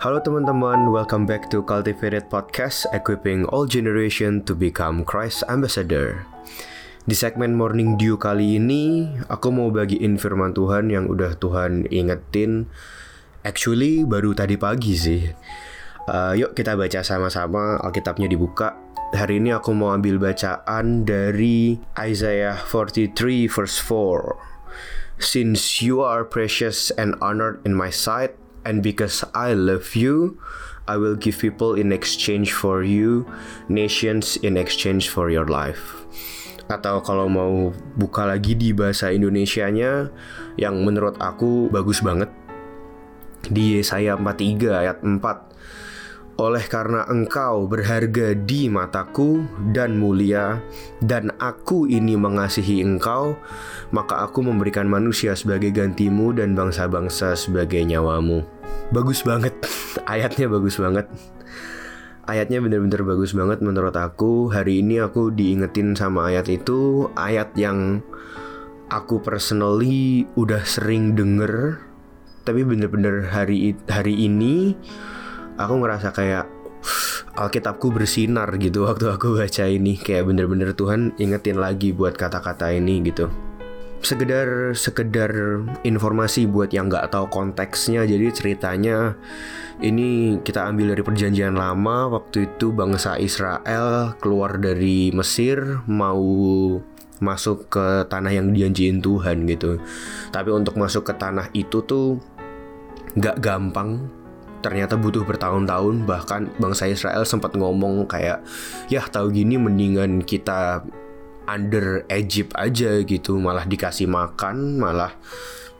Halo teman-teman, welcome back to Cultivated Podcast, equipping all generation to become Christ Ambassador. Di segmen Morning Dew kali ini, aku mau bagiin firman Tuhan yang udah Tuhan ingetin. Actually, baru tadi pagi sih. Uh, yuk kita baca sama-sama, Alkitabnya dibuka. Hari ini aku mau ambil bacaan dari Isaiah 43 verse 4. Since you are precious and honored in my sight, And because I love you, I will give people in exchange for you, nations in exchange for your life. Atau kalau mau buka lagi di bahasa Indonesianya yang menurut aku bagus banget di Yesaya 43 ayat 4 oleh karena engkau berharga di mataku dan mulia, dan aku ini mengasihi engkau, maka aku memberikan manusia sebagai gantimu dan bangsa-bangsa sebagai nyawamu. Bagus banget, ayatnya bagus banget. Ayatnya bener-bener bagus banget menurut aku. Hari ini aku diingetin sama ayat itu, ayat yang aku personally udah sering denger, tapi bener-bener hari hari ini aku ngerasa kayak Alkitabku bersinar gitu waktu aku baca ini. Kayak bener-bener Tuhan ingetin lagi buat kata-kata ini gitu. Sekedar sekedar informasi buat yang nggak tahu konteksnya. Jadi ceritanya ini kita ambil dari perjanjian lama waktu itu bangsa Israel keluar dari Mesir mau masuk ke tanah yang dijanjiin Tuhan gitu. Tapi untuk masuk ke tanah itu tuh nggak gampang ternyata butuh bertahun-tahun bahkan bangsa Israel sempat ngomong kayak ya tahu gini mendingan kita under Egypt aja gitu malah dikasih makan malah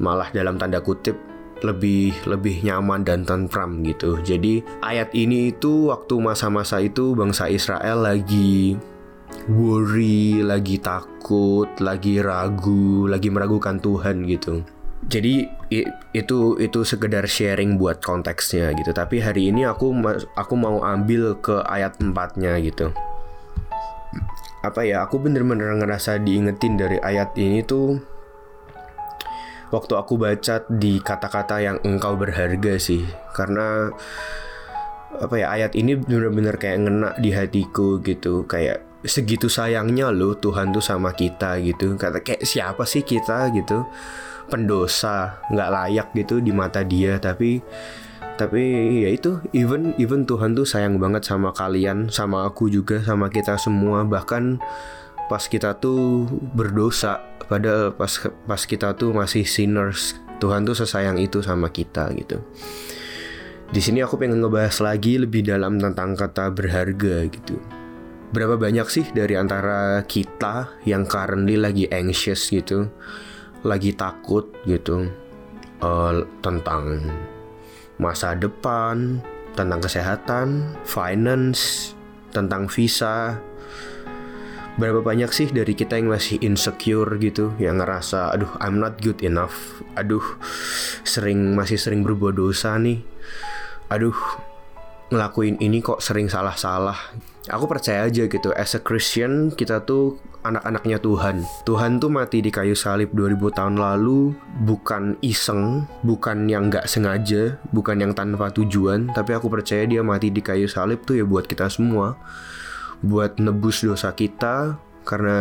malah dalam tanda kutip lebih lebih nyaman dan tentram gitu. Jadi ayat ini itu waktu masa-masa itu bangsa Israel lagi worry, lagi takut, lagi ragu, lagi meragukan Tuhan gitu. Jadi itu itu sekedar sharing buat konteksnya gitu. Tapi hari ini aku aku mau ambil ke ayat empatnya gitu. Apa ya? Aku bener-bener ngerasa diingetin dari ayat ini tuh waktu aku baca di kata-kata yang engkau berharga sih. Karena apa ya ayat ini bener-bener kayak ngena di hatiku gitu kayak segitu sayangnya loh Tuhan tuh sama kita gitu kata kayak siapa sih kita gitu pendosa nggak layak gitu di mata dia. Tapi tapi ya itu even even Tuhan tuh sayang banget sama kalian sama aku juga sama kita semua. Bahkan pas kita tuh berdosa pada pas pas kita tuh masih sinners Tuhan tuh sesayang itu sama kita gitu. Di sini aku pengen ngebahas lagi lebih dalam tentang kata berharga gitu. Berapa banyak sih dari antara kita yang currently lagi anxious gitu lagi takut gitu uh, tentang masa depan, tentang kesehatan, finance, tentang visa. Berapa banyak sih dari kita yang masih insecure gitu, yang ngerasa, aduh, I'm not good enough, aduh, sering masih sering berbuat dosa nih, aduh, ngelakuin ini kok sering salah-salah. Aku percaya aja gitu as a Christian kita tuh anak-anaknya Tuhan. Tuhan tuh mati di kayu salib 2000 tahun lalu bukan iseng bukan yang nggak sengaja bukan yang tanpa tujuan tapi aku percaya dia mati di kayu salib tuh ya buat kita semua. Buat nebus dosa kita karena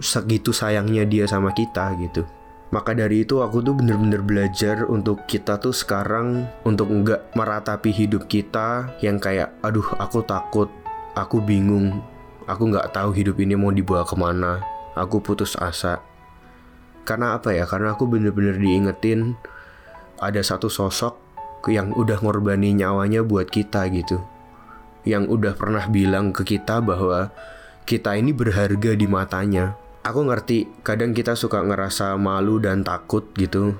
segitu sayangnya dia sama kita gitu. Maka dari itu aku tuh bener-bener belajar untuk kita tuh sekarang untuk nggak meratapi hidup kita yang kayak aduh aku takut Aku bingung, aku nggak tahu hidup ini mau dibawa ke mana. Aku putus asa. Karena apa ya? Karena aku bener-bener diingetin ada satu sosok yang udah ngorbani nyawanya buat kita gitu. Yang udah pernah bilang ke kita bahwa kita ini berharga di matanya. Aku ngerti, kadang kita suka ngerasa malu dan takut gitu.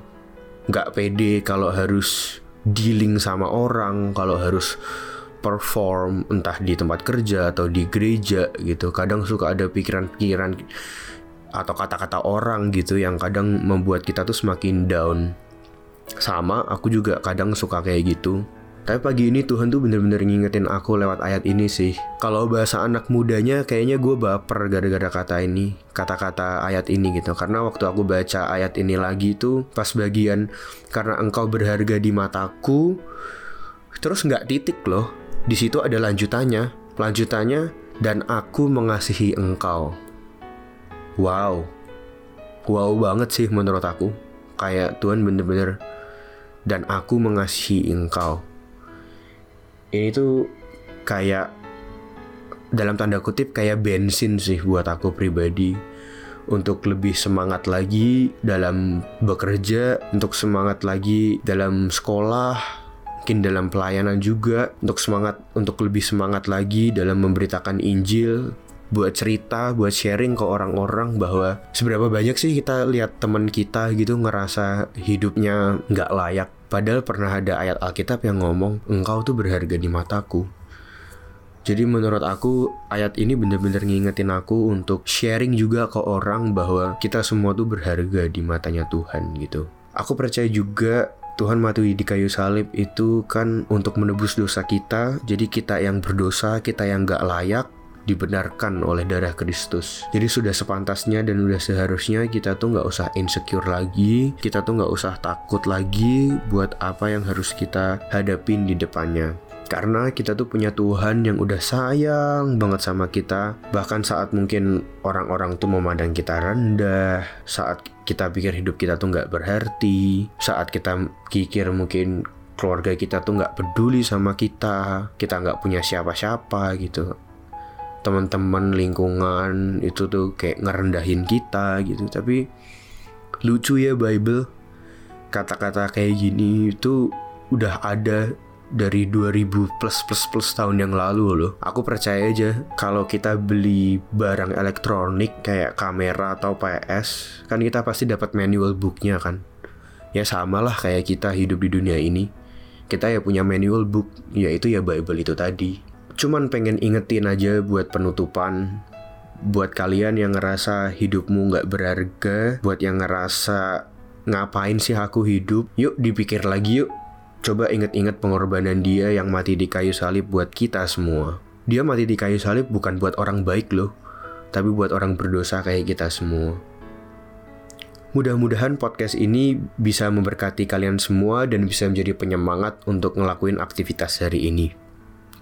Nggak pede kalau harus dealing sama orang, kalau harus perform entah di tempat kerja atau di gereja gitu kadang suka ada pikiran-pikiran atau kata-kata orang gitu yang kadang membuat kita tuh semakin down sama aku juga kadang suka kayak gitu tapi pagi ini Tuhan tuh bener-bener ngingetin aku lewat ayat ini sih. Kalau bahasa anak mudanya kayaknya gue baper gara-gara kata ini, kata-kata ayat ini gitu. Karena waktu aku baca ayat ini lagi tuh pas bagian karena engkau berharga di mataku, Terus nggak titik loh. Di situ ada lanjutannya. Lanjutannya dan aku mengasihi engkau. Wow. Wow banget sih menurut aku. Kayak Tuhan bener-bener dan aku mengasihi engkau. Ini tuh kayak dalam tanda kutip kayak bensin sih buat aku pribadi untuk lebih semangat lagi dalam bekerja, untuk semangat lagi dalam sekolah, mungkin dalam pelayanan juga, untuk semangat untuk lebih semangat lagi dalam memberitakan Injil, buat cerita, buat sharing ke orang-orang bahwa seberapa banyak sih kita lihat teman kita gitu ngerasa hidupnya nggak layak. Padahal pernah ada ayat Alkitab yang ngomong, engkau tuh berharga di mataku. Jadi menurut aku ayat ini bener-bener ngingetin aku untuk sharing juga ke orang bahwa kita semua tuh berharga di matanya Tuhan gitu. Aku percaya juga Tuhan mati di kayu salib itu kan untuk menebus dosa kita. Jadi kita yang berdosa, kita yang gak layak, dibenarkan oleh darah Kristus. Jadi sudah sepantasnya dan sudah seharusnya kita tuh nggak usah insecure lagi, kita tuh nggak usah takut lagi buat apa yang harus kita hadapin di depannya. Karena kita tuh punya Tuhan yang udah sayang banget sama kita Bahkan saat mungkin orang-orang tuh memandang kita rendah Saat kita pikir hidup kita tuh nggak berarti Saat kita pikir mungkin keluarga kita tuh nggak peduli sama kita Kita nggak punya siapa-siapa gitu. Teman-teman lingkungan itu tuh kayak ngerendahin kita gitu. Tapi lucu ya Bible. Kata-kata kayak gini itu udah ada dari 2000 plus plus plus tahun yang lalu loh. Aku percaya aja kalau kita beli barang elektronik kayak kamera atau PS, kan kita pasti dapat manual booknya kan. Ya sama lah kayak kita hidup di dunia ini. Kita ya punya manual book, yaitu ya Bible itu tadi. Cuman pengen ingetin aja buat penutupan Buat kalian yang ngerasa hidupmu nggak berharga Buat yang ngerasa ngapain sih aku hidup Yuk dipikir lagi yuk Coba inget-inget pengorbanan dia yang mati di kayu salib buat kita semua. Dia mati di kayu salib bukan buat orang baik loh, tapi buat orang berdosa kayak kita semua. Mudah-mudahan podcast ini bisa memberkati kalian semua dan bisa menjadi penyemangat untuk ngelakuin aktivitas hari ini.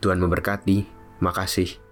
Tuhan memberkati. Makasih.